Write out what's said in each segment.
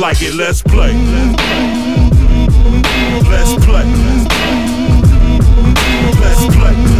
like it. Let's play. Let's play. Let's play. Let's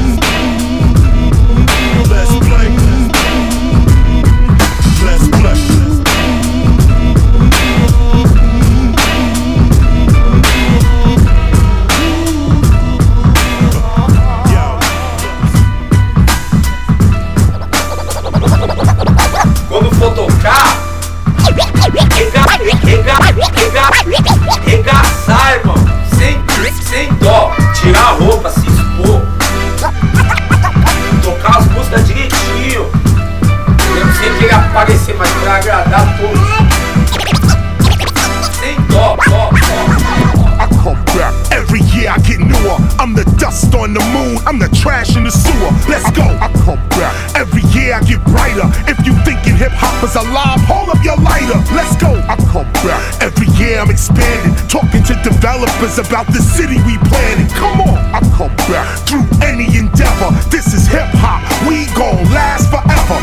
to developers about the city we planning. Come on. I come back. Through any endeavor. This is hip hop. We gon' last forever.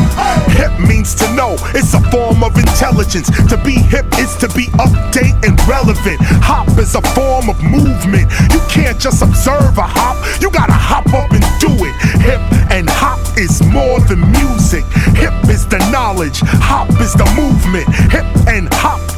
Hip means to know. It's a form of intelligence. To be hip is to be update and relevant. Hop is a form of movement. You can't just observe a hop. You gotta hop up and do it. Hip and hop is more than music. Hip is the knowledge. Hop is the movement. Hip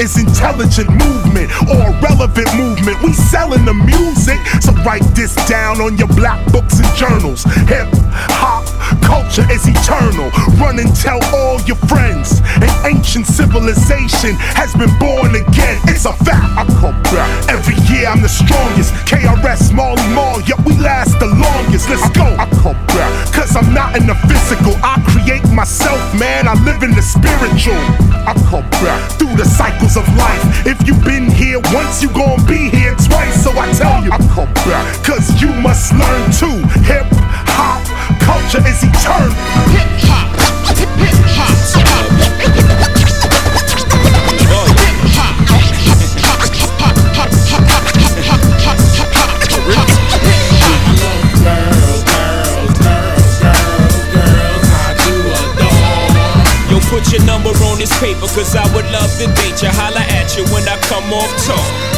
is intelligent movement or relevant movement. We selling the music, so write this down on your black books and journals. Hip hop culture is eternal. Run and tell all your friends. An ancient civilization has been born again. It's a fact. I come back every year. I'm the strongest. KRS, Marley Marl, yep, we last the longest. Let's go. I come back cause I'm not in the physical. I create myself, man. I live in the spiritual. I come back through the cycles of life. If you've been here once, you gon' be here twice. So I tell you, I come back cause you must learn too. Hip culture is eternal. Hip hop. Hip hop. Yo, put your number on this paper, cause I would love to date you. Holla at you when I come off talk.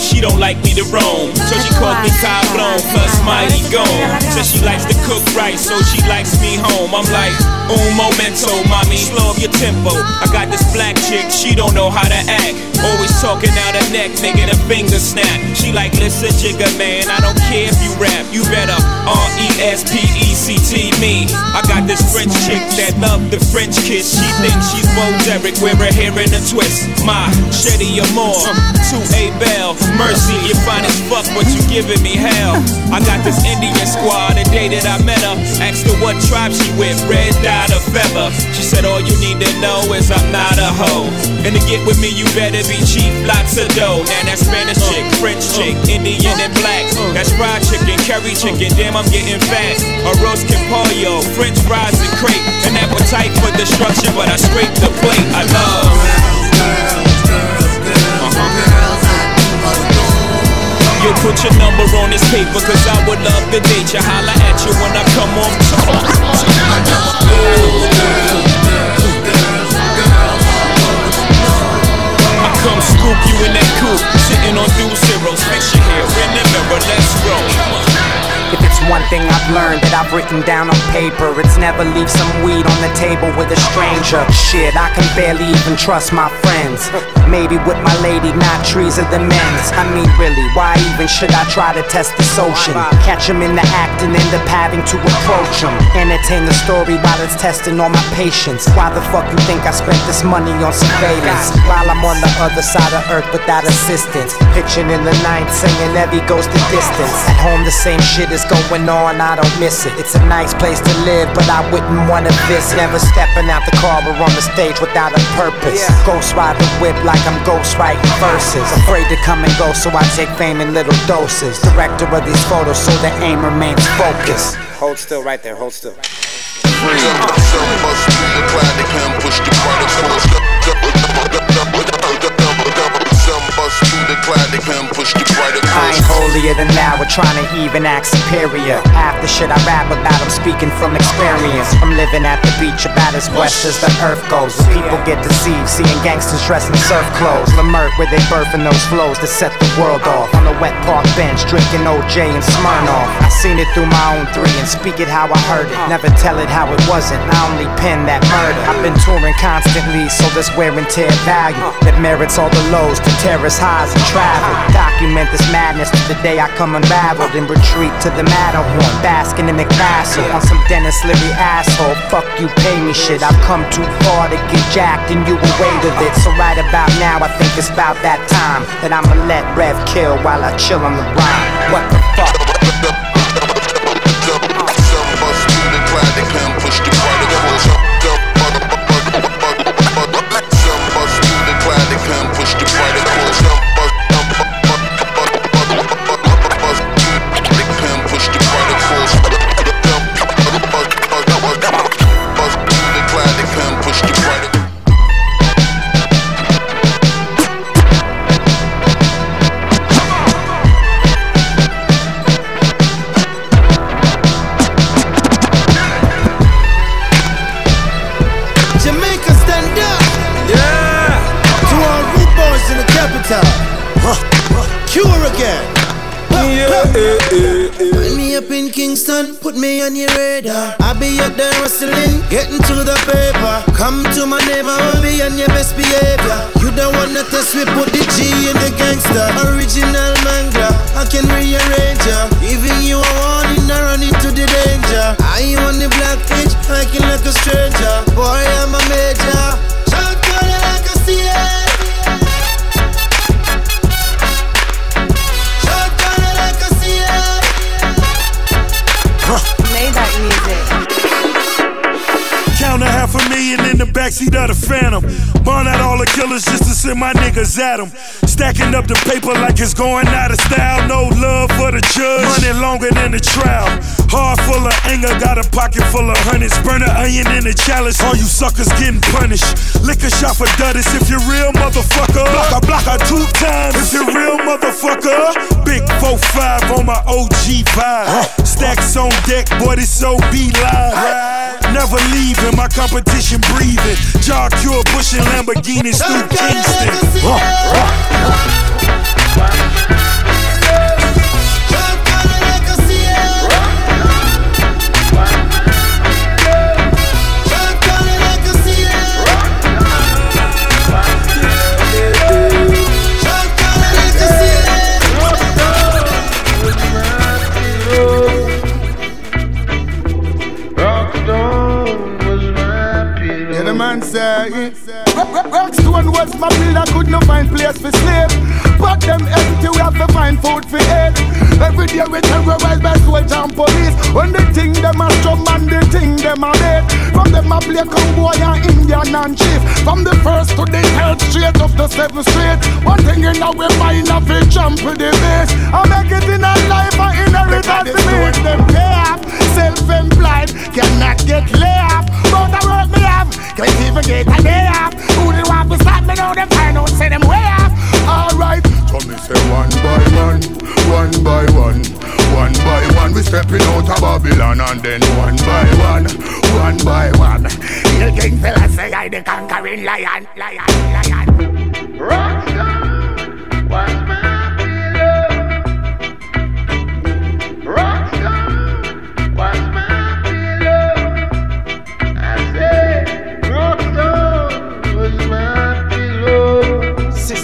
She don't like me to roam. So she calls me Cablon, plus mighty gone. Says she likes to cook right, so she likes me home. I'm like, un momento, mommy, slow up your tempo. I got this black chick, she don't know how to act. Always talking out her neck, making her finger snap. She like, listen, Jigga man, I don't care if you rap. You better R-E-S-P-E-C-T me. I got this French chick that love the French kiss. She thinks she's Bo Derek, wear her hair in a twist. My Shetty Amore, to A Bell. Mercy, you fine as fuck, but you giving me hell. I got this Indian squad, the day that I met her. Asked her what tribe she with, red dot or feather. She said, all you need to know is I'm not a hoe. And to get with me, you better be cheap, lots of dough. Now that Spanish chick, French chick, Indian and black. That's fried chicken, curry chicken, damn, I'm getting fat. A roast pollo, French fries and crepe. An appetite for destruction, but I scrape the plate. I love. You put your number on this paper, cause I would love to date you. Holla at you when I come on talk. I in that coupe, sitting on dual zeros. Fix your hair in the mirror, let's roll. One thing I've learned that I've written down on paper. It's never leave some weed on the table with a stranger. Shit, I can barely even trust my friends. Maybe with my lady, not trees of the men's. I mean, really, why even should I try to test this ocean? Catch him in the act and end up having to approach him. Entertain the story while it's testing all my patience. Why the fuck you think I spent this money on surveillance? While I'm on the other side of earth without assistance. Pitching in the night, singing every goes the distance. At home, the same shit is going on, I don't miss it. It's a nice place to live, but I wouldn't wanna visit. Never stepping out the car or on the stage without a purpose. Ghost ride the whip like like I'm ghostwriting verses. Afraid to come and go, so I take fame in little doses. Director of these photos, so the aim remains focused. Hold still right there, hold still. Free. Some must be the cloud, they push the bust through the cloud, can push brighter I ain't holier than thou, we're trying to even act superior. The shit I rap about, I'm speaking from experience. I'm living at the beach about as west as the earth goes. People get deceived, seeing gangsters dressed in surf clothes. Leimert, where they birthing those flows to set the world off. On the wet park bench, drinking OJ and Smirnoff. I seen it through my own three and speak it how I heard it. Never tell it how it wasn't, I only pen that murder. I've been touring constantly, so there's wear and tear value that merits all the lows to terrace highs travel. Document this madness to the day I come unraveled and retreat to the Matterhorn, basking in the castle on some Denis Leary asshole. Fuck you, pay me shit. I've come too far to get jacked and you away with it. So right about now, I think it's about that time that I'ma let Rev kill while I chill on the rhyme. What the fuck? Kingston, put me on your radar. I be up there hustling, getting to the paper. Come to my neighborhood, be on your best behavior. You don't wanna test me, put the G in the gangster. Original manga, I can rearrange ya. Giving you a warning, I run into the danger. I ain't on the black pitch, acting like a stranger. Boy, I'm a major. Million in the backseat of the Phantom. Burn out all the killers just to send my niggas at them. Stacking up the paper like it's going out of style. No love for the judge. Money longer than the trial. Heart full of anger, got a pocket full of hundreds. Burn an onion in the chalice. All you suckers getting punished. Lick a shot for Duddis if you're real, motherfucker. Block a block a two times if you're real, motherfucker. Big 4-5 on my OG vibe. Stacks on deck, boy, this so be live. Never leaving, my competition breathing. Jah Cure pushing Lamborghinis through Kingston. Say. Rockstone was my pillar, could not find place for sleep. But them empty, we have to find food for eat. Every day we terrorize by soldiers and police. When they think them a strong man, they think them a dead. From them a play cowboy and Indian and chief. From the first to the third straight up the seventh street. One thing in our mind, I feel jump with the base. I make it in a life, I inherit that to me. Them pay up, self-employed, cannot get laid off. But I work me have, a day off. Who want to stop me now? Them find out, say them way off. Alright, so me say one by one, one by one, one by one. We stepping out of Babylon and then one by one, one by one. You fella say I the conquering lion, lion, lion. Rockstar.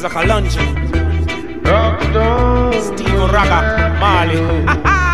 Malunji. Steve Raga, Marley.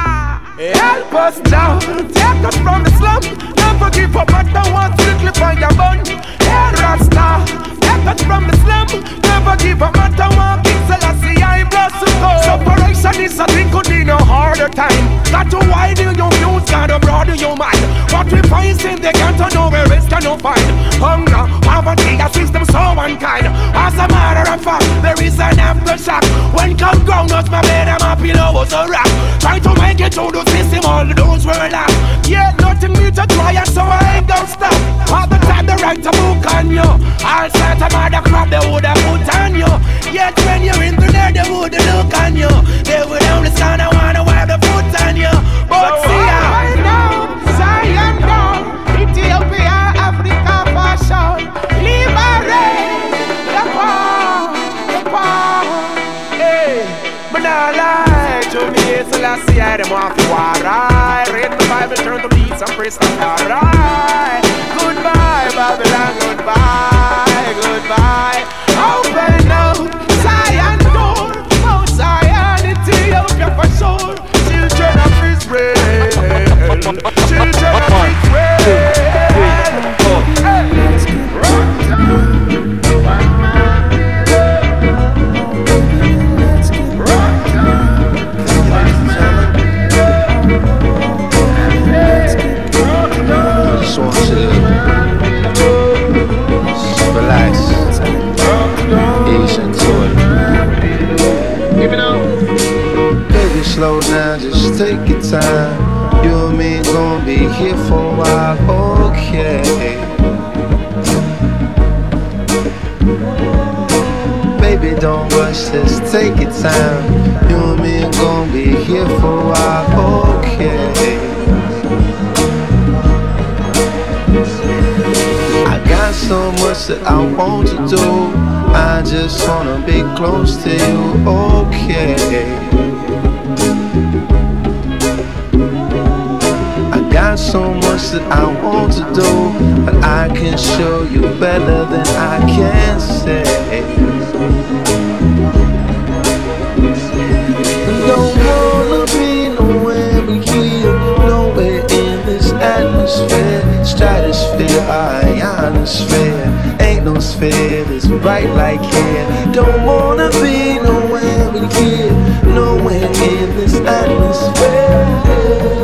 Eh, help us now, take us from the slum. Never give up, want to clip on your bun. Hey, Rasta, us from the slum. Never give but I want King Selassie, I bless go. Separation is a thing, could be no harder time. Got to widen your views, gotta broaden your mind. What we find in the ghetto, nowhere else can no find. Hunger, poverty, a system so unkind. As a matter of fact, there is an aftershock. When come ground, us my bed and my pillow was a rock. Try to make it through the system, all those were locked. Yeah, nothing new to try, and so I ain't gonna stop. All the time, the right to book on you. All sorts of other crap they would have put on you. Yet when you're in they would look on you. They would only stand and wanna wipe the foot on you. But see ya. Right now, Zion down, Ethiopia, Africa fashion, liberate the poor, the poor. Hey, but not lie to me, so let's see how them off you. Read the Bible, turn the beats and praise God, alright. Want to. I just wanna be close to you, okay? I got so much that I want to do, but I can show you better than I can say. Don't wanna be nowhere here, nowhere in this atmosphere, stratosphere, ionosphere. Ain't no sphere that's bright like here. Don't wanna be nowhere but here, nowhere in this atmosphere.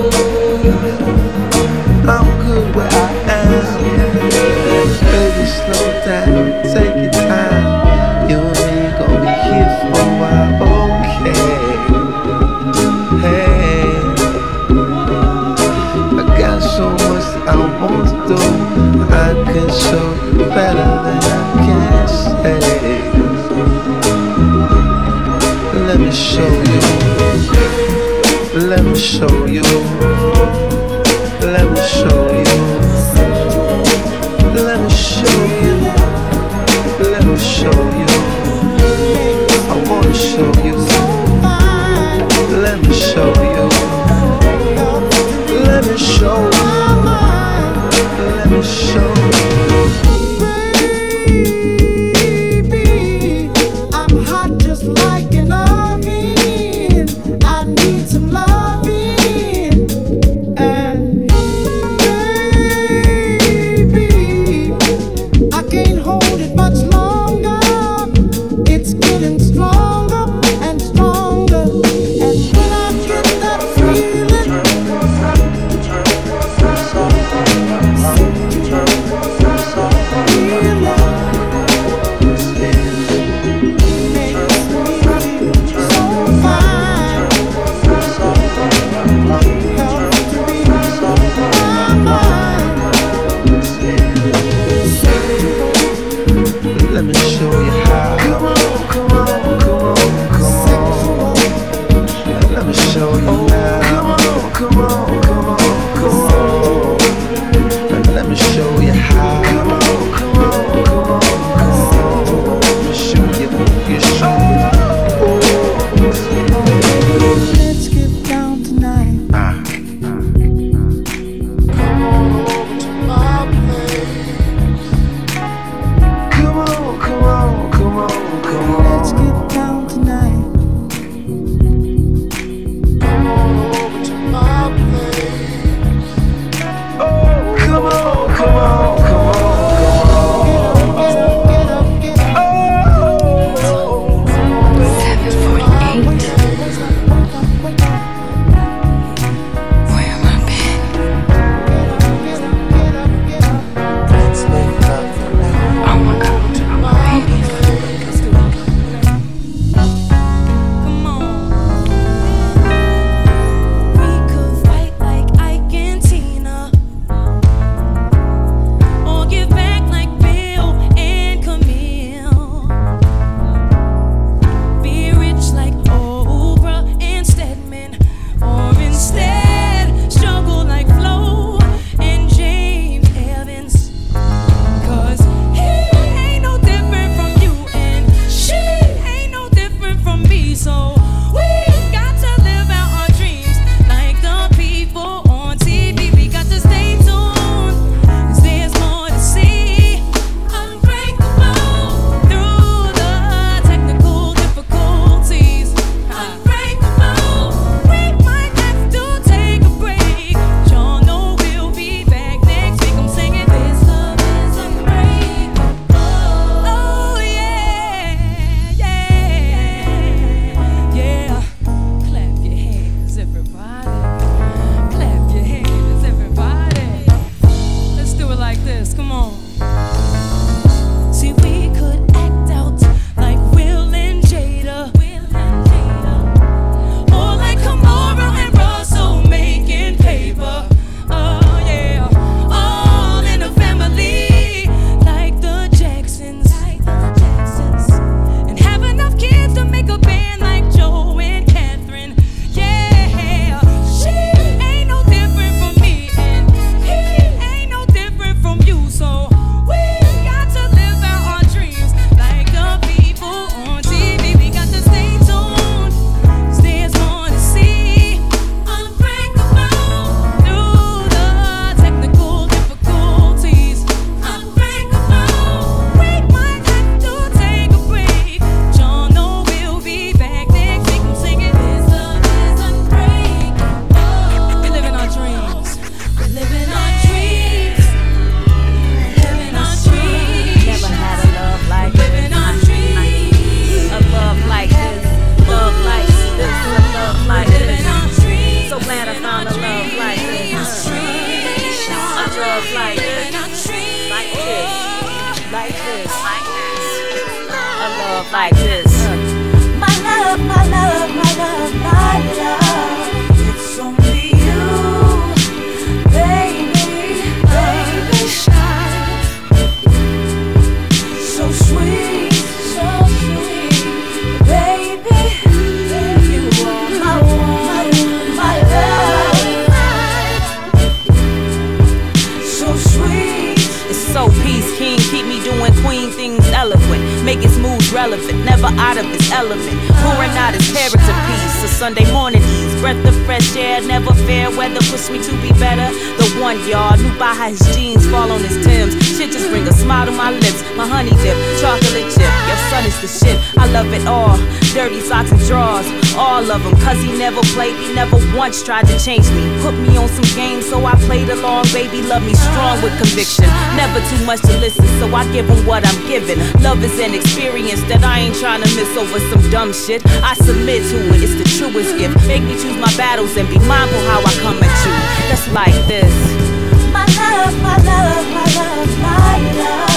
Me show you. Let me show you. Let me show you. Let me show you. I wanna show you. Let me show you. Let me show you. Let me show Baby, love like this, like this, like this, like this. A love like this. My love, my love, my love, my love. Relevant, never out of his element. Pouring out his character piece. A Sunday morning breath of fresh air, never fair weather. Push me to be better. The one y'all knew by how his jeans fall on his Timbs. Shit just bring a smile to my lips. My honey dip, chocolate chip. Your son is the shit. I love it all. Dirty socks and drawers, all of them. Cause he never played, he never once tried to change me. Put me on some games, so I played along. Baby, love me strong with conviction. Never too much to listen, so I give him what I'm giving. Love is an experience that I ain't trying to miss over some dumb shit. I submit to it, it's the truest gift. Make me choose my battles and be mindful how I come at you. That's like this. My love, my love, my love, my love.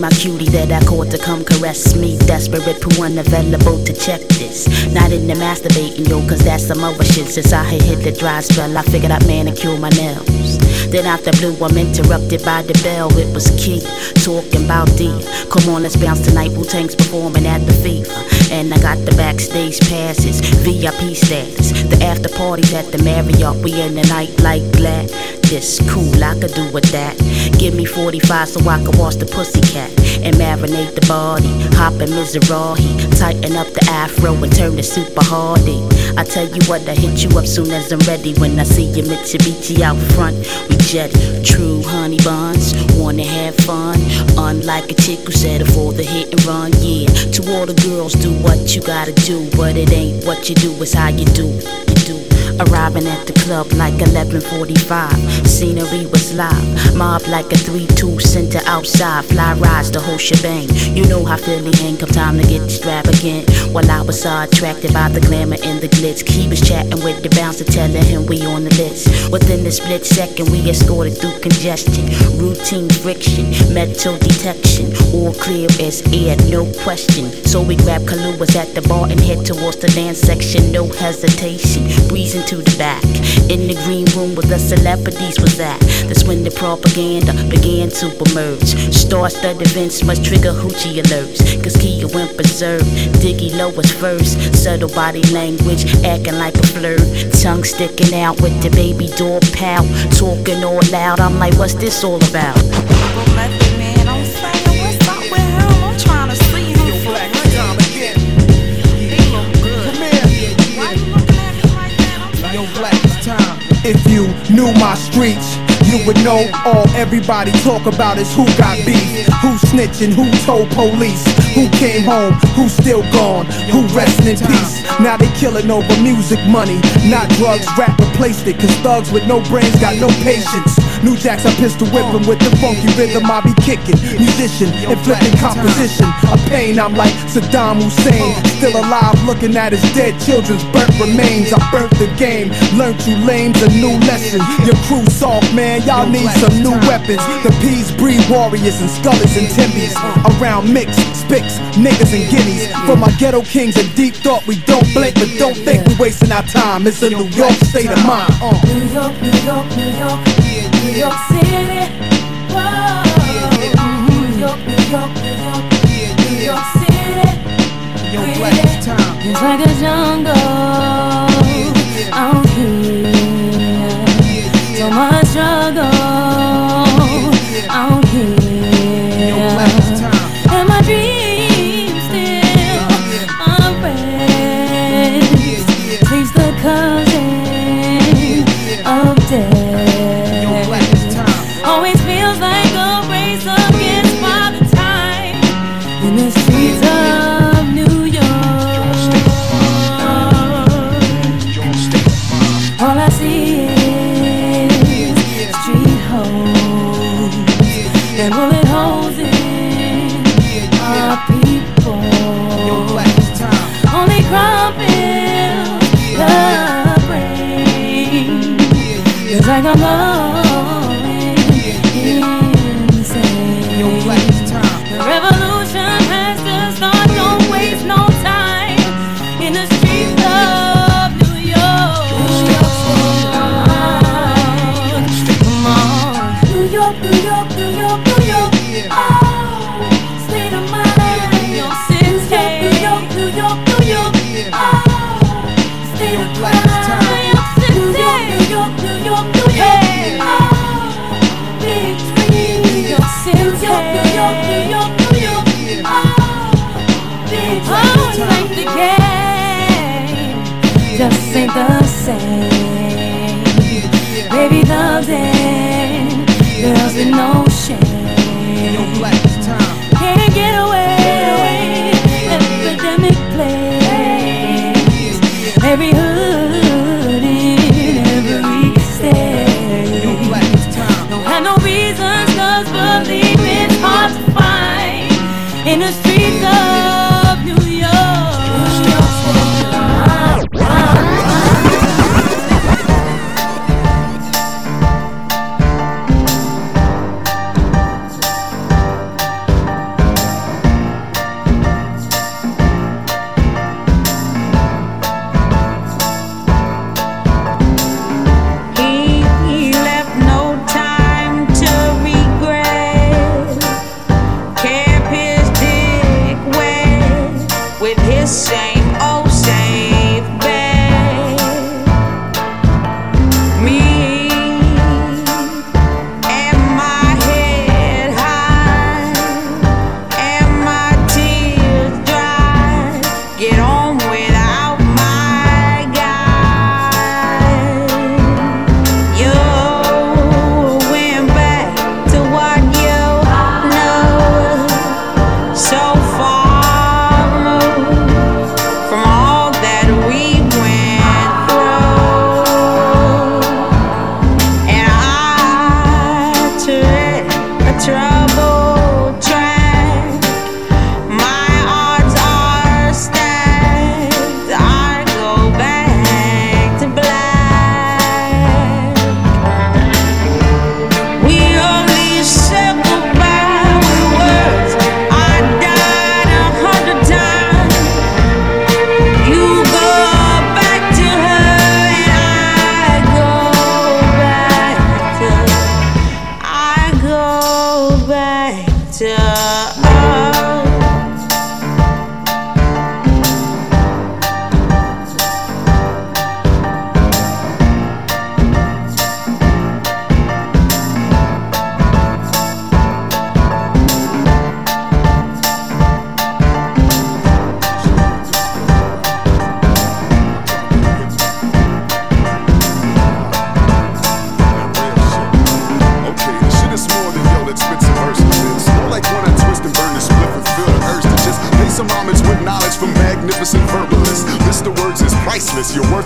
My cutie that I caught to come caress me. Desperate, poo unavailable to check this. Not in the masturbating, yo, cause that's some other shit. Since I had hit the dry spell, I figured I'd manicure my nails. Then out the blue, I'm interrupted by the bell. It was key, talking about D. Come on, let's bounce tonight. Wu Tang's performing at the FIFA. And I got the backstage passes, VIP status. The after parties at the Marriott. We in the night like glad. This cool, I could do with that. Give me 45 so I can wash the pussycat and marinate the body. Hop in Mizrahi, tighten up the afro and turn it super hardy. I tell you what, I hit you up soon as I'm ready. When I see your Mitsubishi out front, we jet true honey buns. Wanna have fun, unlike a chick who settle for the hit and run. Yeah, to all the girls, do what you gotta do, but it ain't what you do, it's how you do. You do. Arriving at the club like 11:45. Scenery was live, mob like a 3-2 center outside. Fly rides the whole shebang. You know how Philly hang. Come time to get extravagant. While I was so attracted by the glamour and the glitz, he was chatting with the bouncer, telling him we on the list. Within the split second, we escorted through congestion, routine friction, metal detection, all clear as air, no question. So we grabbed Kahluas at the bar and head towards the dance section, no hesitation. Breezing to the back. In the green room where the celebrities was at. That's when the propaganda began to emerge. Star-studded events must trigger hoochie alerts. Cause Kia went berserk. Diggy low was first. Subtle body language, acting like a flirt. Tongue sticking out with the baby door pout. Talking all loud. I'm like, what's this all about? If you knew my streets, you would know all everybody talk about is who got beef, who snitching, who told police, who came home, who's still gone, who resting in peace. Now they killing over music money, not drugs. Rap replaced it, cause thugs with no brains got no patience. New jacks I pistol whipping with the funky rhythm I be kicking. Musician, inflicting composition. A pain I'm like Saddam Hussein, still alive looking at his dead children's burnt remains. I burnt the game, learned you lames a new lesson. Your crew soft, man, y'all need some new weapons. The P's breed warriors and scullers and timbies. Around mix, spicks, niggas and guineas. For my ghetto kings and deep thought, we don't blink, but don't think we wasting our time. It's a New York state of mind. Uh. New York, New York, New York, New York City. Whoa. New York, New York, New York, New York City. It's like a jungle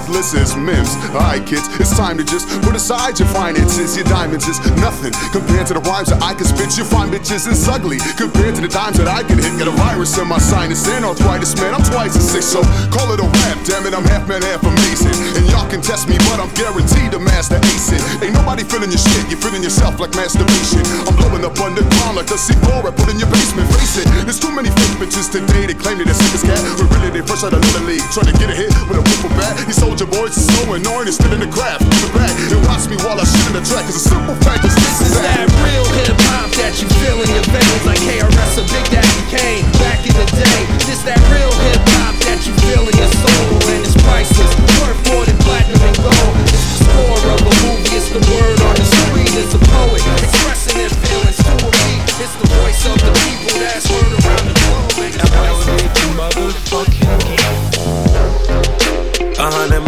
is mims. Alright, kids, it's time to just put aside your finances. Your diamonds is nothing compared to the rhymes that I can spit. You find bitches is ugly compared to the dimes that I can hit. Got a virus in my sinus and arthritis, man. I'm twice as sick, so call it a rap. Damn it, I'm half man, half amazing. And y'all can test me, but I'm guaranteed to master ace it. Ain't nobody feeling your shit, you're feeling yourself like masturbation. I'm blowing up underground like a C4 I put in your basement. Face it, there's too many fake bitches today that claim that they're sick as cat. But really, they fresh out of Little League, trying to get a hit with a ripple bat. These soldier boys are so annoying, they're still in the craft. The back, and watch me while I shit in the track. Cause a simple fact is this is that real hip hop that you feel in your veins like KRS or Big Daddy Kane back in the day. This that real hip hop that you feel in your soul and it's priceless, worth more than platinum and gold. It's the score of a movie, it's the word on the screen. It's a poet expressing their feelings to a beat. It's the voice of the people that's heard around the globe.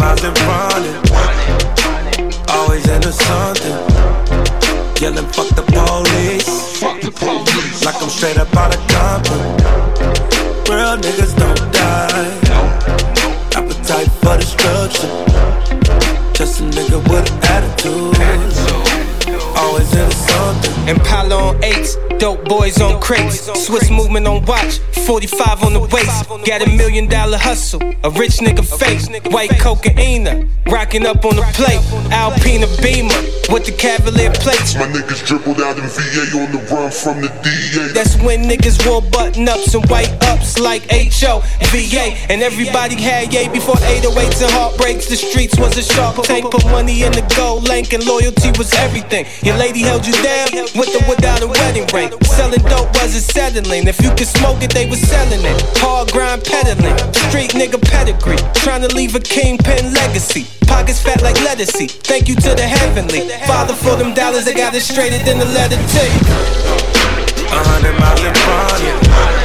A hundred miles in front of Always into something. Yelling, fuck the police. Fuck the police. Like I'm straight up out of Compton. Real niggas Impala on eights, dope boys on crates, Swiss movement on watch, 45 on the waist, got a million dollar hustle. A rich nigga face, white cocaine, rocking up on the plate. Alpina Beamer with the Cavalier plates. My niggas dribbled out in VA on the run from the DA. That's when niggas wore button ups and white ups like HO, VA. And everybody had yay before 808s and heartbreaks. The streets was a shark tank. Put money in the gold link and loyalty was everything. Your lady held you down with or without a wedding ring. Selling dope wasn't settling. If you could smoke it, they was selling it. Hard grind peddling. Street nigga pedigree. Trying to leave a kingpin legacy. Pockets fat like lettucey. Thank you to the heavenly. Father for them dollars, I got it straighter than the letter T. A hundred miles in front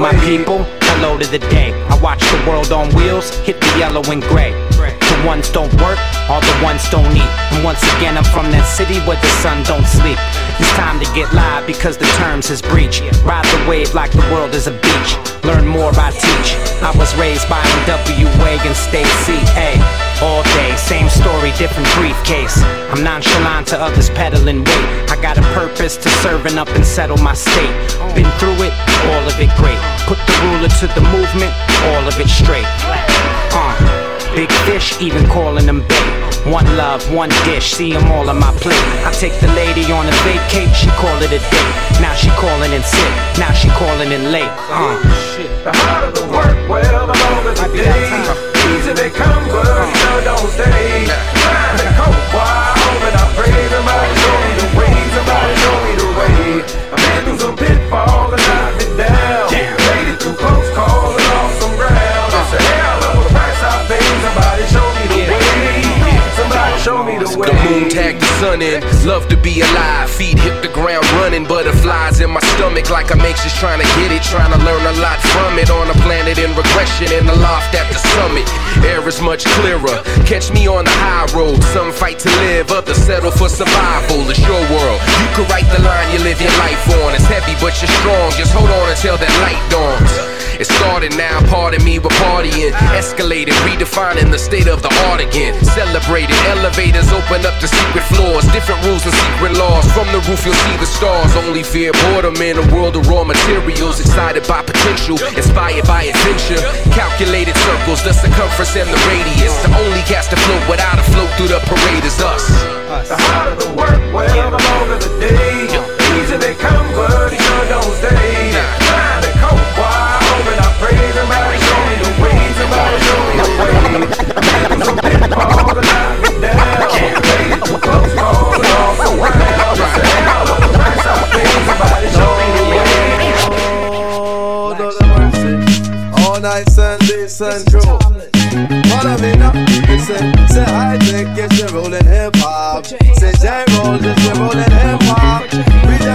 my people, hello to the day. I watch the world on wheels hit the yellow and gray. The ones don't work, all the ones don't eat. And once again, I'm from that city where the sun don't sleep. It's time to get live because the terms is breach. Ride the wave like the world is a beach. Learn more, I teach. I was raised by NWA and stay CA. All day, same story, different briefcase. I'm nonchalant to others peddling weight. I got a purpose to serving up and settle my state. Been through it, all of it great. Put the ruler to the movement, all of it straight. Uh, big fish, even calling them bait. One love, one dish, see them all on my plate. I take the lady on a vacate, she call it a date. Now she calling in sick, now she calling in late. Uh. The harder the work, well, the longer the day. Easy they come, but sure don't stay. Trying to cope while hoping I praise them out. Show me the way, somebody show me the way. I've been through some pitfalls the. Moon tagged the sun in. Love to be alive. Feet hit the ground running. Butterflies in my stomach like I'm anxious trying to get it. Trying to learn a lot from it. On a planet in regression in the loft at the summit. Air is much clearer. Catch me on the high road. Some fight to live, others settle for survival. It's your world. You could write the line you live your life on. It's heavy, but you're strong. Just hold on until that light dawns. It started now, pardon me, we're partying. Escalated, redefining the state of the art again. Celebrated, elevators open up to secret floors. Different rules and secret laws. From the roof, you'll see the stars. Only fear boredom in a world of raw materials. Excited by potential, inspired by adventure. Calculated circles, the circumference and the radius. The only cast to float without a float through the parade is us. The harder the work, well, the longer the day. Easy they come, Sunday Central. Follow me now. Listen, say I think yes, you're rolling hip hop. Say J roll, yes, you're rolling hip hop.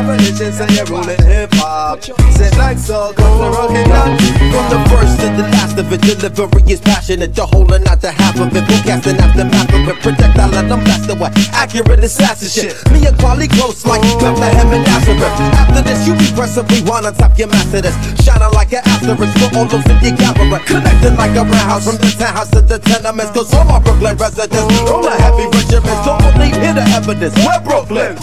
Redefinition, say you're rolling hip hop. Say like so, come to rocking up. From the first to the last of it, delivery is passionate. The whole and not the half of it. Forecasting aftermath of it. Projectile and I'm blasted with accurate assassin shit. Me and quality close like Bethlehem and Nazareth. After this, you progressively wanna top your master this. Shining like an asterisk for all those in your camera. Connected like a roundhouse from the townhouse to the tenements. Cause all my Brooklyn residents roll a heavy regiment. Don't believe, hear the evidence. We're Brooklyn.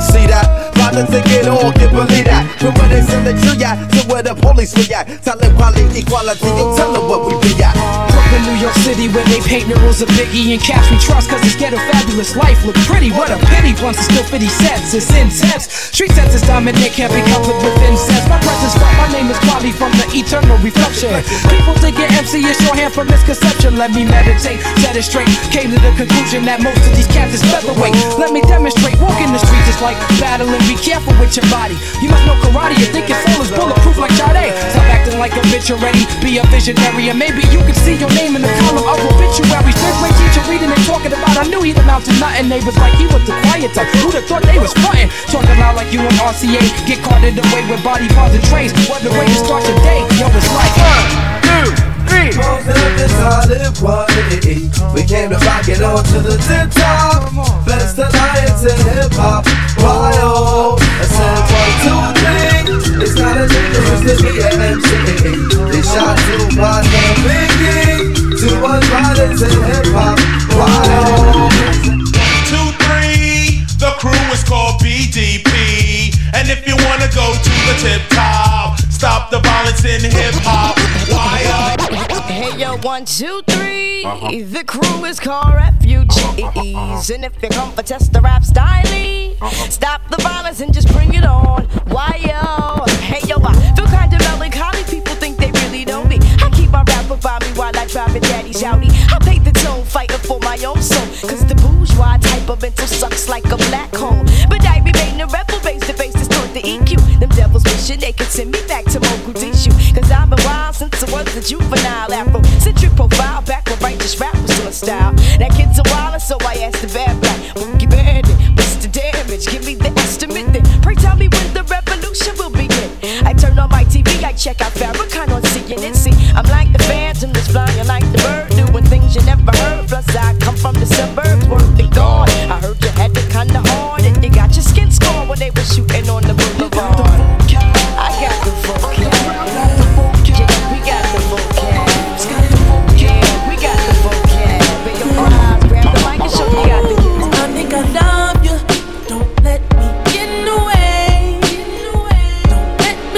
See that? Find the ticket, all can believe that. From where they send the tree at to where the police react. Talent, quality, equality, you tell them what we be at. Brooklyn, New York City, where they paint murals of Biggie and Cash. We trust cause it's ghetto fabulous life. Look pretty, what a pity. Once it's still 50 cents, it's intense. Street sense is dominant, can't be coupled with incense. My presence felt, my name is Quality from the eternal reflection. People think your MC is shorthand for misconception. Let me meditate, set it straight. Came to the conclusion that most of these cats is featherweight. Let me demonstrate, walk in the streets is like battling. Be careful with your body. You must know karate, you think your soul is bulletproof like Sade. Stop acting like a bitch already, be a visionary, and maybe you can see your name in the column of obituaries. Third grade teacher reading and talking about, I knew he'd amount to nothing. Neighbors like he was the quiet type. Who'd have thought they was frontin'? Talking loud like you on RCA. Get carted away with body parts and trays. What the way to start your day? Yo, it's like one, two, of this solid quality. We came to rock it on to the tip top. Best alliance in hip hop. Why oh? I said one, two, three. It's not a dangerous to be an MC. They shot Tupac and Biggie. Two one violence in hip hop. Why oh? Two, three. The crew is called BDP. And if you wanna go to the tip top, stop the violence in hip hop. Why oh? Hey yo, one, two, three. 3 The crew is called refugees, and if you come for test the rap style, uh-huh. stop the violence and just bring it on. Why yo? Hey yo, I feel kinda melancholy. People think they really know me. I keep my rapper by me while I drive a daddy shouty. I pay the toll, fighting for my own soul. Cause the bourgeois type of mental sucks like a black hole. But I remain a rebel, base the basis toward the EQ. Them devils wishing they could send me back to Mogadishu. Cause wild since I was a juvenile afro. Centric profile, back when righteous rap was a style. That kid's a wilder, so I asked the bad black. Boogie bandit, what's the damage? Give me the estimate then. Pray tell me when the revolution will begin. I turn on my TV, I check out Farrakhan on CNN. See, I'm like the phantom that's flying like the bird, doing things you never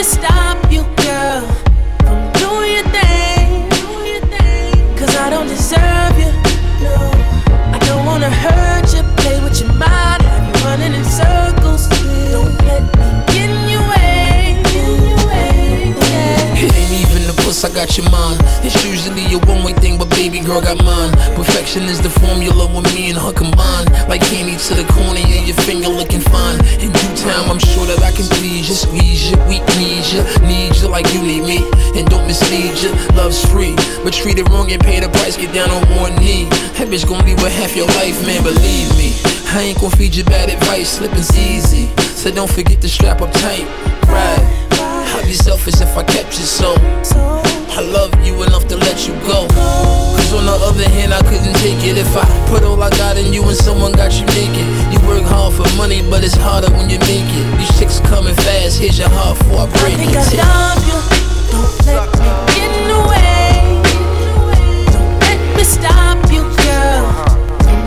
stop you, got your mind. It's usually a one way thing, but baby girl got mine. Perfection is the formula when me and her combine. Like candy to the corner of your finger looking fine. In due time, I'm sure that I can please you, squeeze you, we need you, need you like you need me. And don't mislead you, love's free. But treat it wrong and pay the price, get down on one knee. That bitch gon' be with half your life, man, believe me. I ain't gon' feed you bad advice, slipping's easy. So don't forget to strap up tight, right? I'd be selfish if I kept you so. I love you enough to let you go. Cause on the other hand, I couldn't take it if I put all I got in you and someone got you naked. You work hard for money, but it's harder when you make it. These chicks coming fast, here's your heart before I I break think it. I love you. Don't let me get in the way. Don't let me stop you, girl.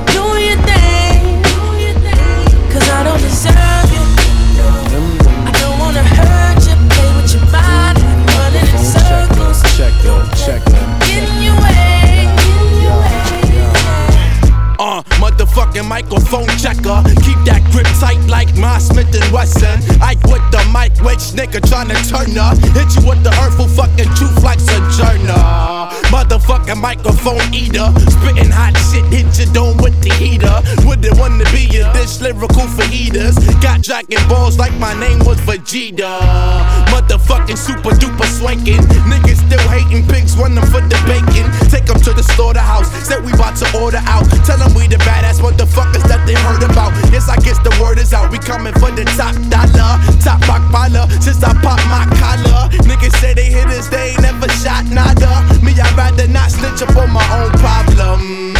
doing your thing. Cause I don't deserve motherfucking microphone checker. Keep that grip tight like my Smith and Wesson. Ike with the mic, which nigga tryna turn up. Hit you with the hurtful fucking truth like Sojourner. Motherfucking microphone eater. Spitting hot shit, hit your dome with the heater. Wouldn't wanna be a dish lyrical for eaters. Got dragon balls like my name was Vegeta. Motherfucking super duper swanking. Niggas still hating pigs, running for the bacon. Take them to the slaughterhouse. Said we about to order out. Tell them we the badass motherfuckers that they heard about. Yes, I guess the word is out. We coming for the top dollar. Top rock. Since I pop my collar. Niggas say they hit us, they ain't never shot nada. Me, I'd rather not snitch up on my own problems.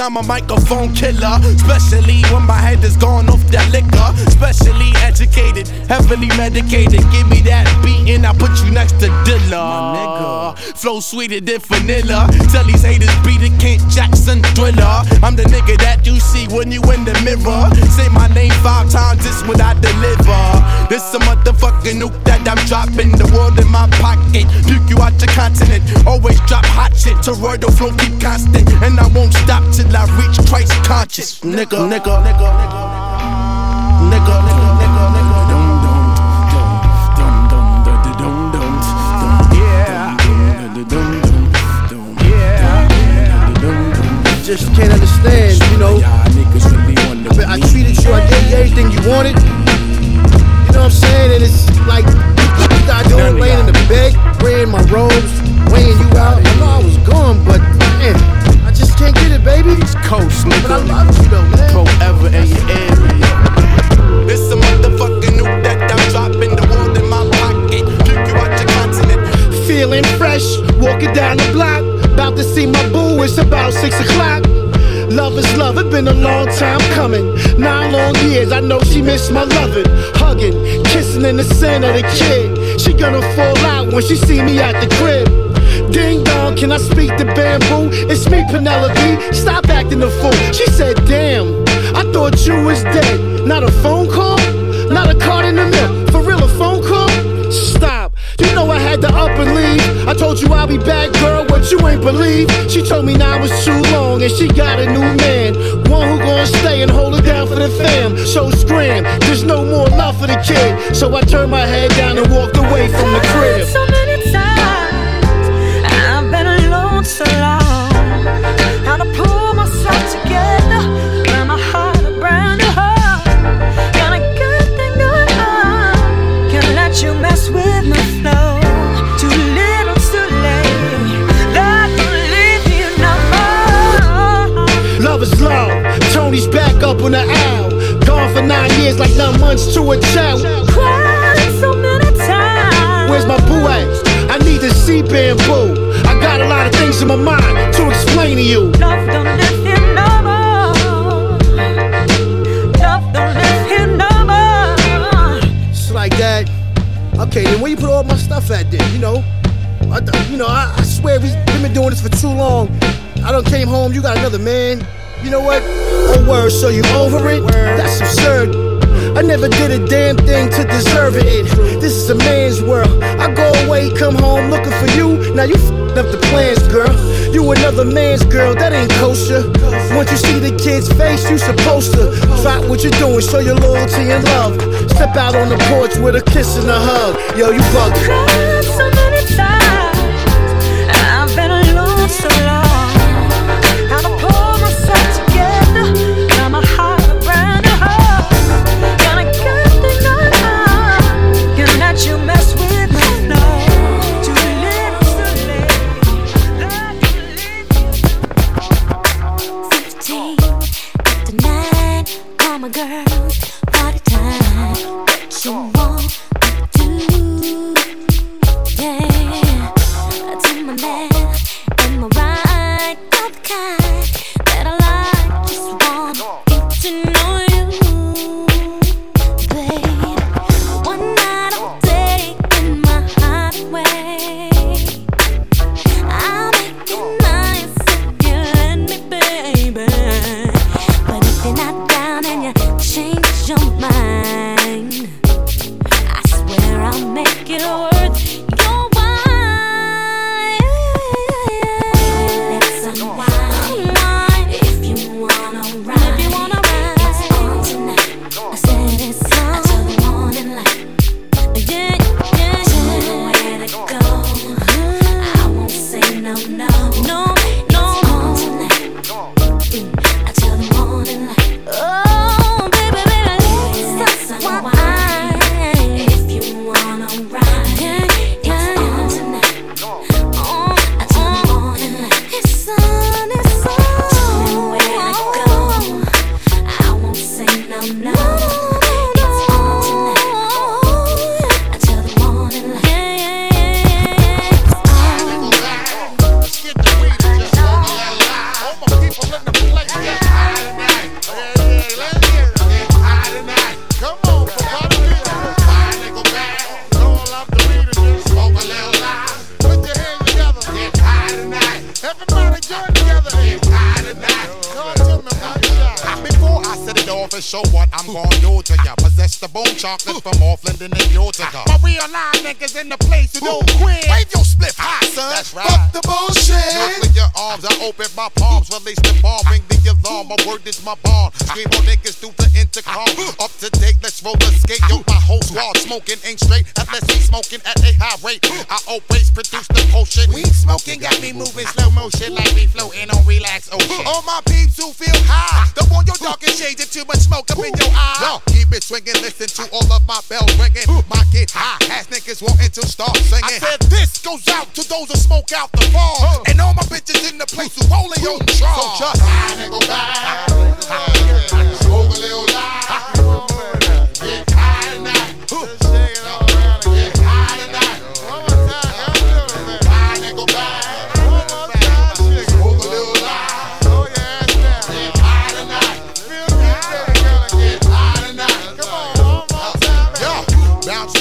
I'm a microphone killer. Especially when my head is gone off that liquor. Especially educated, heavily medicated. Give me that beat and I put you next to Dilla. Flow sweeter than vanilla. Tell these haters beat it, Kent Jackson thriller. I'm the nigga that you see when you in the mirror. Say my name five times, this what I deliver. This a motherfucking nuke that I'm dropping. The world in my pocket. Puke you out your continent. Always drop hot shit. Toroidal flow keep constant. And I won't stop till I reach Christ conscious. Nigga, nigga, nigga, nigga. Nigga, nigga, nigga, nigga. Just can't understand, you know. But I treated you, I gave you everything you wanted. You know what I'm saying? And it's like, got doing laying in the bed, wearing my robes, weighing you out. I know I was gone, but man, I can't get it, baby. It's cold, sneaker. But I love you though, man. Forever in your area. It's a motherfucking new that I'm dropping the world in my pocket. Keep you out your continent. Feeling fresh, walking down the block. About to see my boo, it's about six o'clock. Love is love, It's been a long time coming. Nine long years, I know she missed my loving. Hugging, kissing in the center of the kid. She gonna fall out when she see me at the crib. Ding dong, can I speak to bamboo? It's me, Penelope. Stop acting a fool. She said, Damn, I thought you was dead. Not a phone call, not a card in the mail. For real, a phone call? Stop. You know I had to up and leave. I told you I'll be back, girl. What you ain't believe? She told me now was too long, and she got a new man. One who gonna stay and hold it down for the fam. So scram, there's no more love for the kid. So I turned my head down and walked away from the crib. Up on the owl. Gone for nine years like nine months to a child. Cried so many times. Where's my boo at? I need to see bamboo. I got a lot of things in my mind to explain to you. Love don't live here no more. Love don't live here no more. It's like that. Okay, then where you put all my stuff at then? You know, I, you know, I, I swear we, we've been doing this for too long. I done came home. You got another man. You know what? Oh word, so you over it? That's absurd. I never did a damn thing to deserve it. This is a man's world. I go away, come home looking for you. Now you f***ing up the plans, girl. You another man's girl, that ain't kosher. Once you see the kid's face, you supposed to drop what you're doing, show your loyalty and love. Step out on the porch with a kiss and a hug. Yo, you bugging.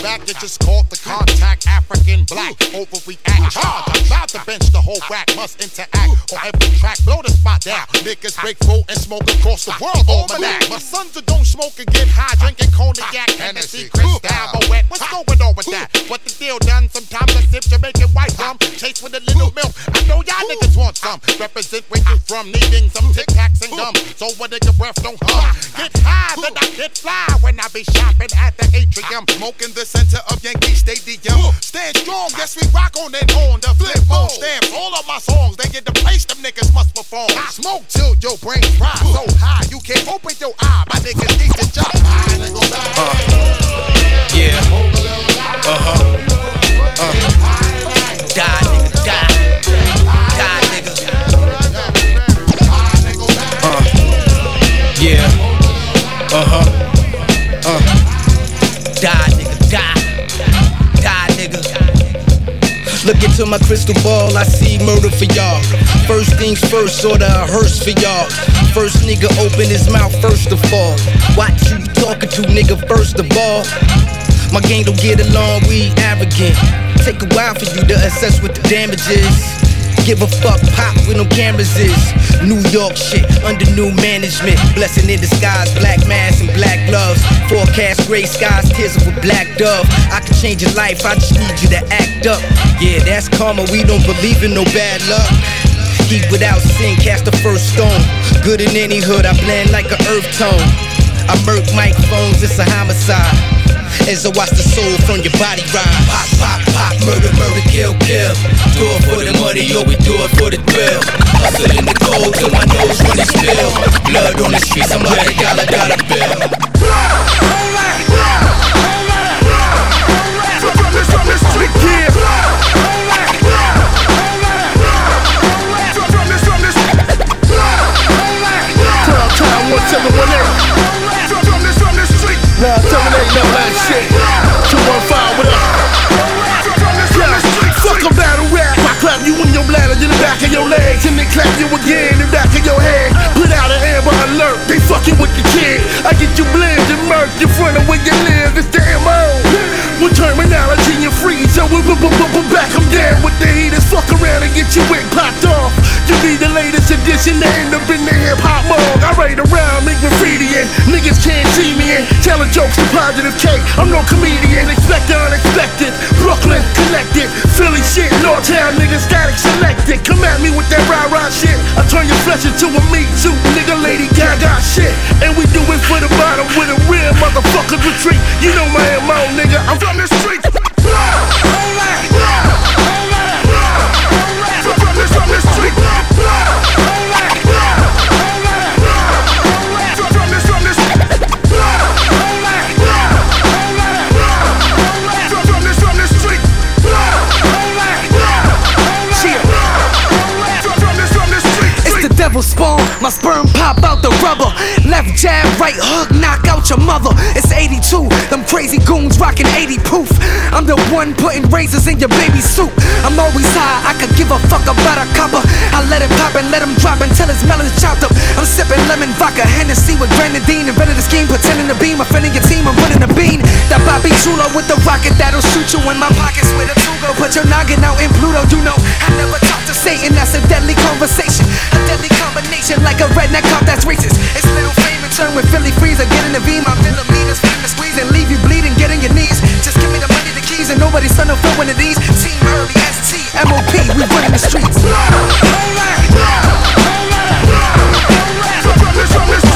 back just caught the contact African black. Overreact, charge. I'm about to bench the whole rack. Must interact on every track. Blow the spot down. Niggas break full and smoke across the world. All My sons are don't smoke and get high. Drinking cognac, Hennessy, Cristal, wet. What's going on with that? What the deal done? Sometimes I sip Jamaican white rum. Chase with a little milk. I know y'all niggas want some. Represent where you from. Needing some Tic Tacs and gum. So when your breath don't hum. Get high, then I get fly when I be shopping at the atrium. Smoking this center of Yankee Stadium. Stand strong, yes we rock on and on. The flip phone stamps, all of my songs, they get the place them niggas must perform. I Smoke till your brain rise so high, you can't open your eye. My niggas need to jump high, nigga. Into my crystal ball, I see murder for y'all. First things first, order a hearse for y'all. First nigga open his mouth first of all. Watch you talking to nigga first of all. My gang don't get along, we arrogant. Take a while for you to assess what the damage is. Give a fuck, pop with no cameras is. New York shit, under new management. Blessing in disguise, black mask and black gloves. Forecast gray skies, tears of a black dove. I can change your life, I just need you to act up. Yeah, that's karma, we don't believe in no bad luck. Heat without sin, cast the first stone. Good in any hood, I blend like a earth tone. I murk microphones, it's a homicide. As I watch the soul from your body ride. Pop, pop, pop, murder, murder, kill, kill. Do it for the money, or we do it for the thrill. Hustle in the cold till my nose running still. Blood on the streets, I'm like a dollar, dollar bill. Front of where you live. It's the MO. With terminology and free, so we back them down with the heaters. Fuck around and get your wig edition to end up in the hip hop mode. I ride around, make graffiti and niggas can't see me and telling jokes to Positive K. I'm no comedian, expect the unexpected. Brooklyn connected, Philly shit, Northtown niggas static selected. Come at me with that rah rah shit. I turn your flesh into a meat suit, nigga, Lady Gaga shit. And we do it for the bottom with a real motherfucker retreat. You know my MO, nigga. I'm from the streets. Devil spawn, my sperm pop out the rubber. Left jab, right hook, knock out your mother. It's 82, them crazy goons rocking 80 proof. I'm the one putting razors in your baby soup. I'm always high, I could give a fuck about a copper. I let it pop and let him drop until his melon's chopped up. I'm sipping lemon vodka, Hennessy with grenadine. Invented the scheme, pretending to be my friend in your team. I'm running a bean. That Bobby Chulo with the rocket that'll shoot you in my pockets with a Tugo. Put your noggin out in Pluto, you know. I never to Satan, that's a deadly conversation. A deadly combination like a redneck cop that's racist. It's little flame in turn with Philly freezer. Get in the beam, my millimeters, flame to squeeze and leave you bleeding. Get in your knees. Just give me the money, the keys, and nobody's son feel one of these. Team early, ST, MOP, we running the streets. I'm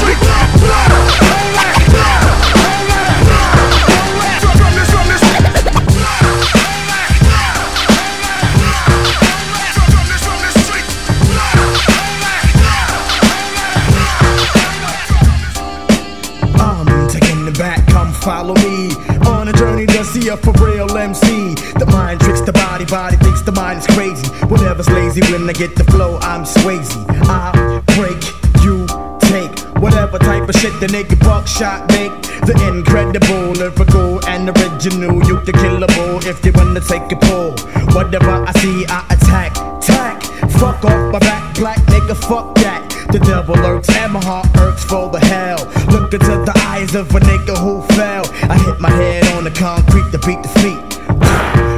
Lazy when I get the flow, I'm Swayze. I break, you take whatever type of shit the nigga Buckshot make. The incredible, lyrical, and original. You the killable if you wanna take a pull. Whatever I see, I attack, tack. Fuck off my back, black nigga, fuck that. The devil lurks and my heart irks for the hell. Look into the eyes of a nigga who fell. I hit my head on the concrete to beat the feet.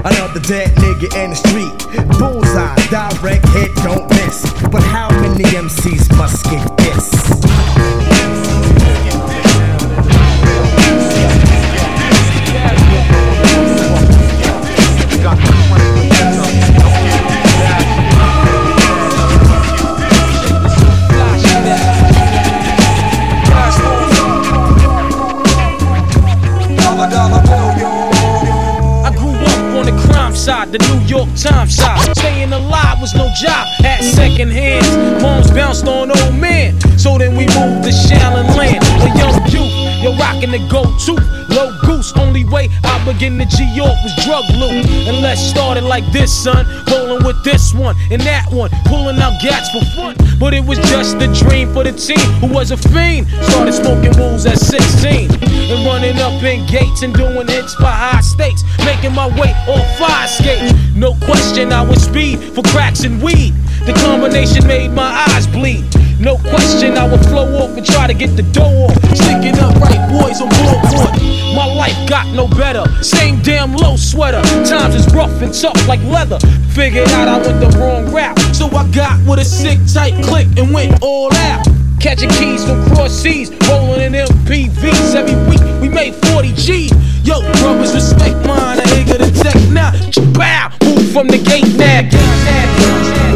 Another dead nigga in the street. Bullseye, direct hit, don't miss. But how many MCs must get this? Side, the New York Times side. Staying alive was no job, at second hands. Moms bounced on old men, so then we moved to Shaolin Land. A young youth, yo rocking the go-to. Low goose, only way I begin to G York was drug loot. And let's start it like this, son. Rolling with this one and that one, pulling out gats for fun. But it was just a dream for the team who was a fiend. Started smoking wools at 16 and running up in gates and doing hits for high stakes. Making my way on fire skates. No question, I was speed for cracks and weed. The combination made my eyes bleed. No question, I would flow off and try to get the dough off. Sticking up right boys on board. My life got no better. Same damn low sweater. Times is rough and tough like leather. Figured out I went the wrong route. So I got with a sick tight click and went all out. Catching keys from cross seas, rolling in MPVs. Every week we made 40 G's. Yo, brothers, respect mine. I ain't gonna tech now. Bow, move from the gate now. Nem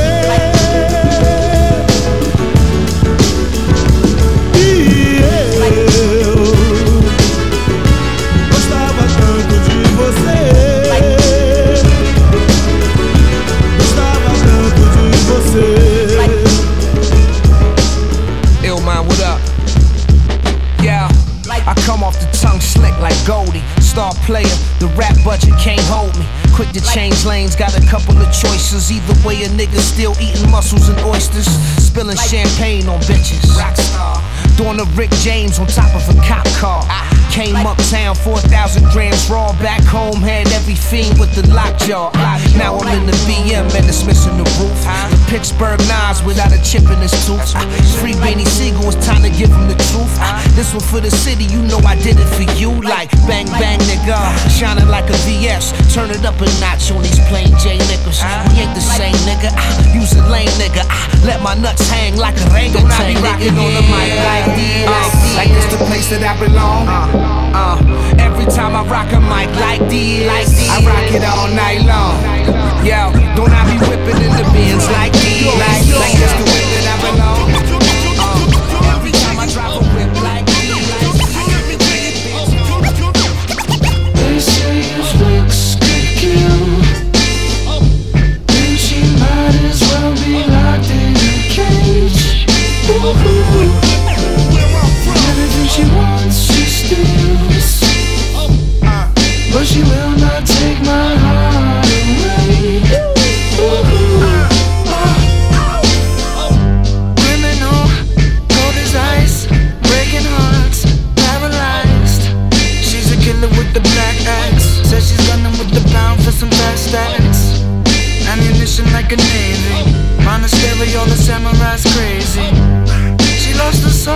Rap budget can't hold me. Quick to change lanes, got a couple of choices. Either way, a nigga still eating mussels and oysters. Spilling champagne on bitches. Rockstar. Doing a Rick James on top of a cop car. Uptown, 4,000 grams raw. Back home, had every fiend with the lockjaw. Now I'm in the BM and it's missing the roof. The Pittsburgh Nas without a chip in his tooth. Free Benny Siegel, it's time to give him the truth. This one for the city, you know I did it for you. Like bang bang nigga, shining like a VS. Turn it up a notch on these plain J niggas. We ain't the same nigga. Ah, use a lame nigga. Ah, let my nuts hang like a orangutan. I be rocking on the mic like this. Uh, like this the place that I belong. Uh, every time I rock a mic like this, I rock it all night long. Yo, don't I be whipping in the bins like this? Like, like this the way that I belong.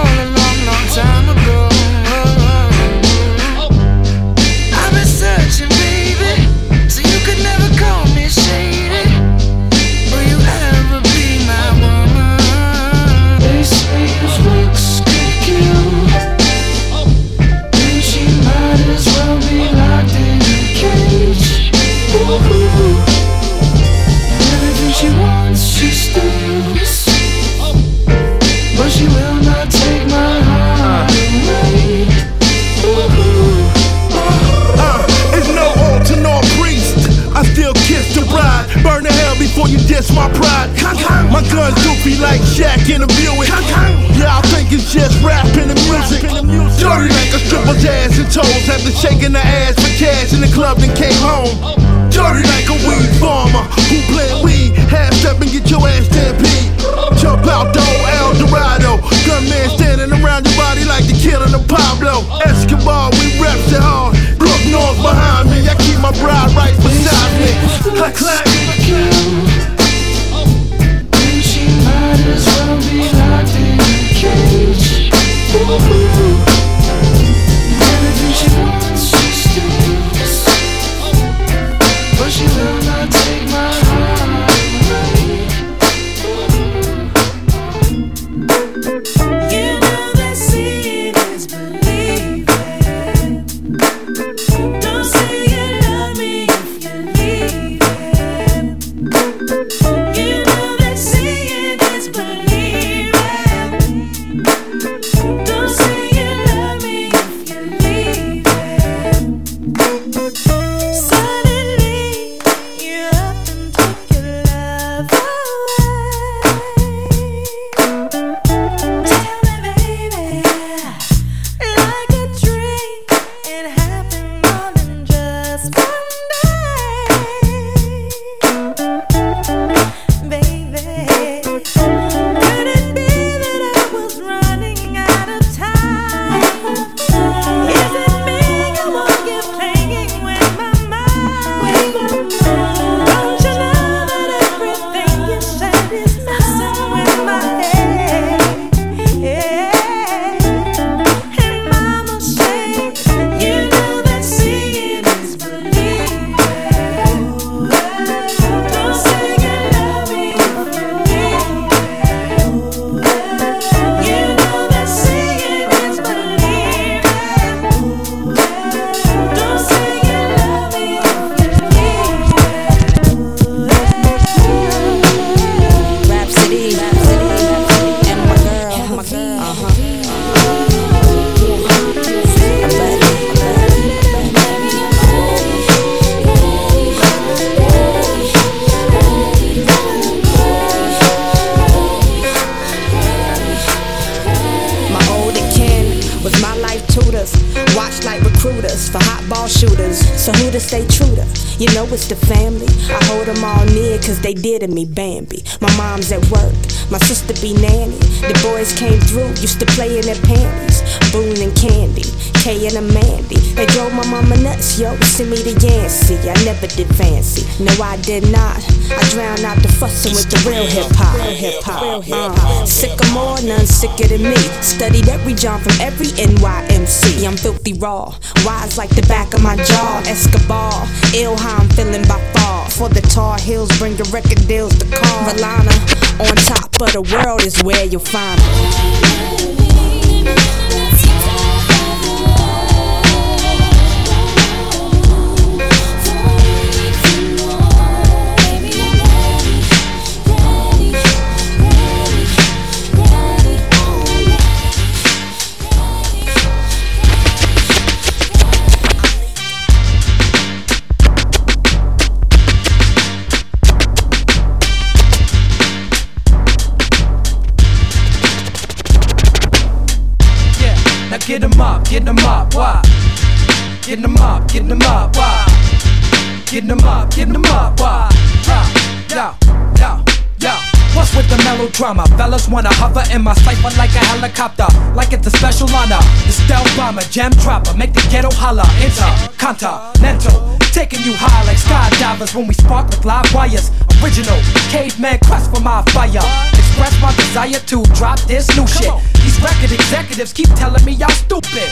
Crazy. That's my pride. My gun goofy like Shaq in a Buick. Yeah, I think it's just rap and the music. Dirty like a stripper's ass and toes after shaking the ass for cash in the club and came home. Dirty like a weed farmer who plant weed. Half step and get your ass stampede. Jump out though, El Dorado. Gunman standing around your body like the killing of Pablo. Escobar, we reps it hard. Brook North behind me. I keep my bride right beside me. I clap. Cause they did to me Bambi. My mom's at work, my sister be nanny. The boys came through, used to play in their panties. Boone and Candy, Kay and Amandy. They drove my mama nuts, yo. Send me to Yancey. I never did fancy. No, I did not. I drowned out the fussing with the real hip hop. Real hip hop. Uh, sycamore, none sicker than me. Studied every John from every NYMC. I'm filthy raw, wise like the back of my jaw. Escobar, ill how I'm feeling by far. For the Tar Heels, bring your record deals to Carolina. On top of the world is where you'll find me. Them up, get them up, why? Get them up, get them up, why? Get them up, get them up, why? Yo, yo, yo, yo. What's with the melodrama? Fellas wanna hover in my cipher like a helicopter, like it's a special honor. The stealth bomber, jam dropper, make the ghetto holler. Intercontinental, taking you high like skydivers when we spark with live wires. Original caveman quest for my fire. Express my desire to drop this new shit. These record executives keep telling me y'all stupid.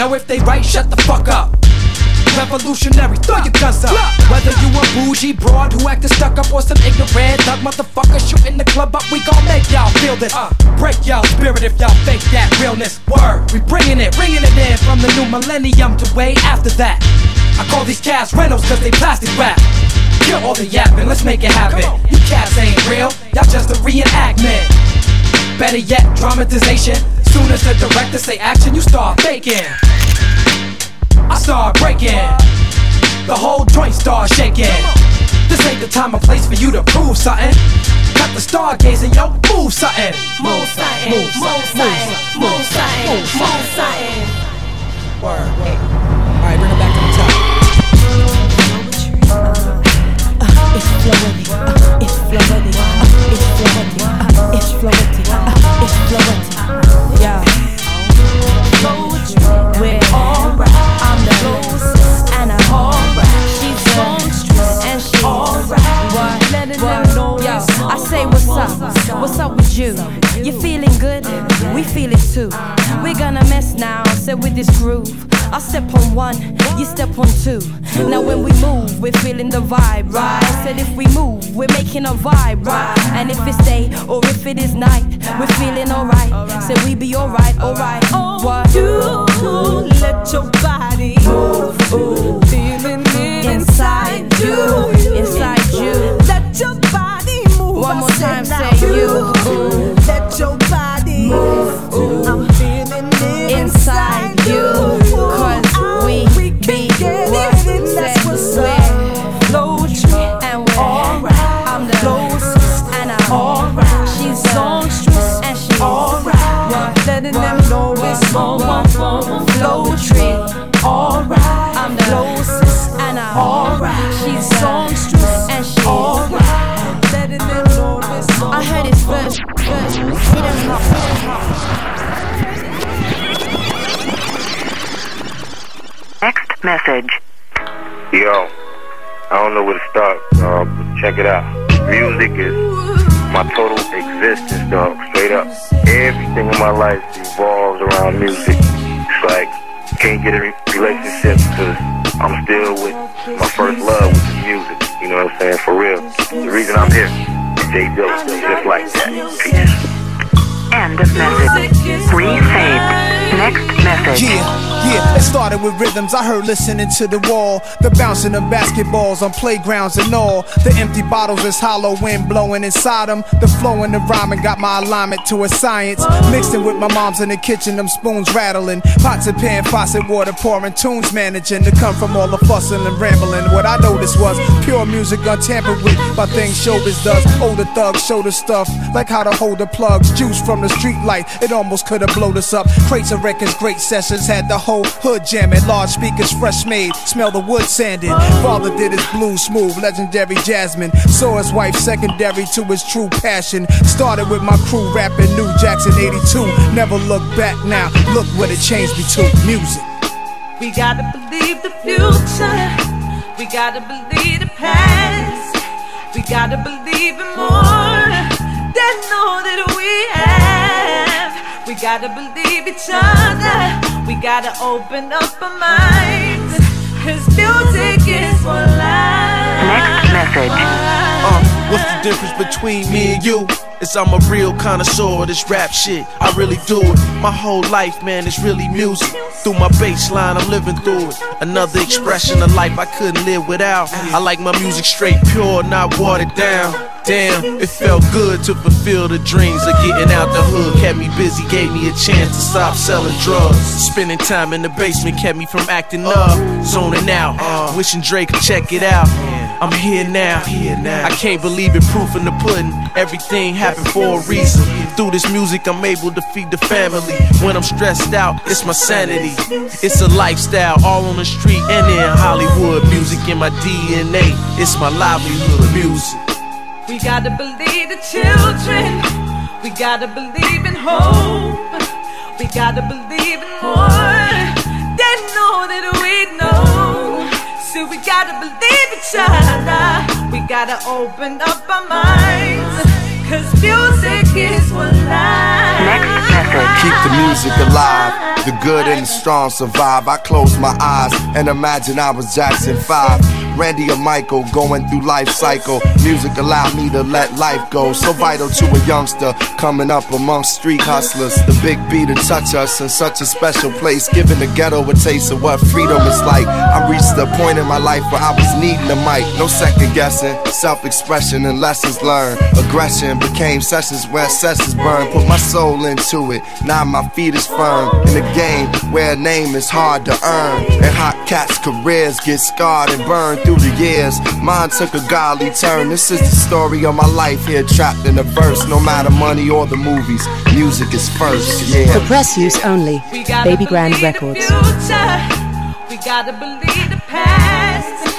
Now if they right, shut the fuck up. Revolutionary, throw your guns up. Whether you a bougie broad who acted stuck up or some ignorant thug motherfucker shooting the club up, we gon' make y'all feel this. Uh, break y'all spirit if y'all fake that realness. Word, we bringing it, bringing it in from the new millennium to way after that. I call these cats rentals cause they plastic wrap. Kill all the yapping, let's make it happen. You cats ain't real, y'all just a reenactment. Better yet, dramatization. Soon as the director say action, you start faking. I start breaking. The whole joint starts shaking. This ain't the time or place for you to prove something. Cut the stargazing, yo, move something. Move something, move something, move something, move something. Word. Alright, bring it back to the top. It's fluidity, uh, it's fluidity, uh, it's fluidity, uh, it's fluidity, uh, it's fluidity. Yeah. I say what's up? What's up with you? You feeling good? We feel it too. We're gonna mess now, so with this groove. I step on one, you step on two. Now when we move, we're feeling the vibe, right? Said if we move, we're making a vibe, right? And if it's day or if it is night, we're feeling alright. Said we be alright, alright. What? You let your body move, ooh. feeling it inside you, inside you. Let your body. One more time, say you. Ooh. Let your body move. Ooh. I'm feeling it inside you. Cause we be what said we're flow and we're alright. I'm the closest and I'm alright. She's songstress and she's alright. Letting them know it's on flow tree. Alright. I'm the closest and I'm alright. She's songstress Next message. Yo, I don't know where to start, dog, but check it out. Music is my total existence, dog, straight up. Everything in my life revolves around music. It's like, can't get a re- relationship because I'm still with my first love, which is music. You know what I'm saying? For real. The reason I'm here, J. Joe, just like that. Peace. End of message. Resaved. Yeah, yeah, it started with rhythms I heard listening to the wall. The bouncing of basketballs on playgrounds and all. The empty bottles is hollow wind blowing inside them. The flow and the rhyming got my alignment to a science. Mixing with my mom's in the kitchen, them spoons rattling. Pots and pan, faucet water pouring, tunes managing to come from all the fussing and rambling. What I noticed was pure music untampered with by things showbiz does. Older thugs show the stuff, like how to hold the plugs. Juice from the street light, it almost could have blowed us up. Crates of records, great sessions, had the whole hood jamming. Large speakers, fresh made, smell the wood sanding. Father did his blues smooth, legendary Jasmine. Saw his wife secondary to his true passion. Started with my crew rapping New Jackson 82. Never look back now, look what it changed me to music. We gotta believe the future. We gotta believe the past. We gotta believe in more than all that we have. We gotta believe each other. We gotta open up our minds. Cause music is one life. Next message. Uh, what's the difference between me and you? Is I'm a real connoisseur of this rap shit. I really do it. My whole life, man, it's really music. Through my bass line, I'm living through it. Another expression of life I couldn't live without. I like my music straight pure, not watered down. Damn, it felt good to fulfill the dreams of getting out the hood. Kept me busy, gave me a chance to stop selling drugs. Spending time in the basement kept me from acting up, zoning out. Uh, wishing Drake could check it out. I'm here now. I can't believe it, proof in the pudding. Everything happened for a reason. Through this music, I'm able to feed the family. When I'm stressed out, it's my sanity. It's a lifestyle, all on the street and in Hollywood. Music in my DNA, it's my livelihood. Music. We gotta believe the children. We gotta believe in hope. We gotta believe in more than all that gotta believe each other. We gotta open up our minds. Cause music is one life. Keep the music alive. The good and the strong survive. I close my eyes and imagine I was Jackson 5. Randy or Michael going through life cycle. Music allowed me to let life go. So vital to a youngster coming up amongst street hustlers. The big beat to touch us in such a special place. Giving the ghetto a taste of what freedom is like. I reached the point in my life where I was needing a mic. No second guessing. Self expression and lessons learned. Aggression became sessions where sessions burn. Put my soul into it. Now my feet is firm in a game where a name is hard to earn. And hot cats' careers get scarred and burned through the years. Mine took a godly turn. This is the story of my life here, trapped in a verse. No matter money or the movies, music is first, yeah. For press use only. Babygrande Records. future. We gotta believe the past.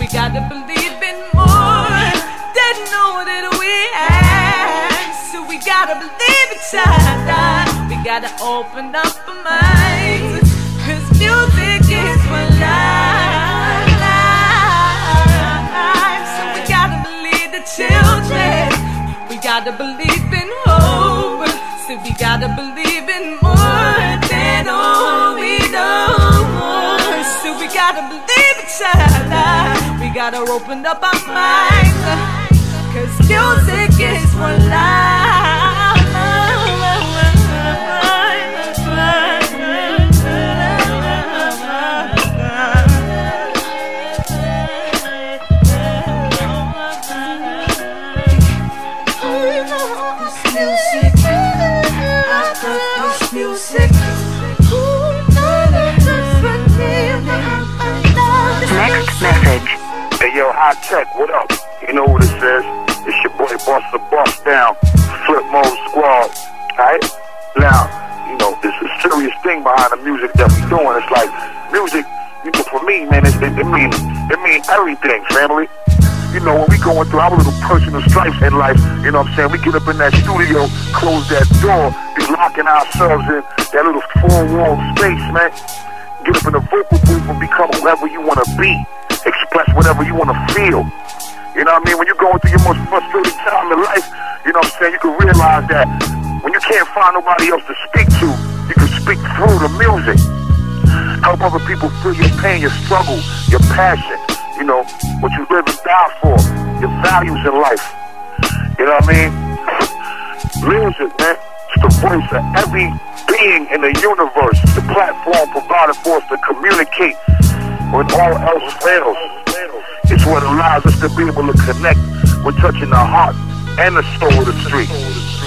We gotta believe in more than know that we have. So we gotta believe each other. Gotta open up our minds. Cause music is for life. So we gotta believe the children. We gotta believe in hope. So we gotta believe in more than all we know. So we gotta believe each other. We gotta open up our minds. Cause music is for Next Hi-Tek, what up? You know what it says? It's your boy Busta Bust down, Flipmode Squad. Alright? Now, you know, there's a serious thing behind the music that we doing. It's like music, you know, for me, man, it, it, it mean it mean everything, family. You know, when we going through our little personal stripes in life, you know what I'm saying? We get up in that studio, close that door, be locking ourselves in that little four wall space, man. Get up in the vocal booth and become whoever you want to be. Express whatever you want to feel. You know what I mean? When you're going through your most frustrating time in life, you know what I'm saying? You can realize that when you can't find nobody else to speak to, you can speak through the music. Help other people feel your pain, your struggle, your passion, you know, what you live and die for, your values in life. You know what I mean? Music, man, it's the voice of every being in the universe. The platform provided for us to communicate when all else fails. It's what allows us to be able to connect with touching the heart and the soul of the street.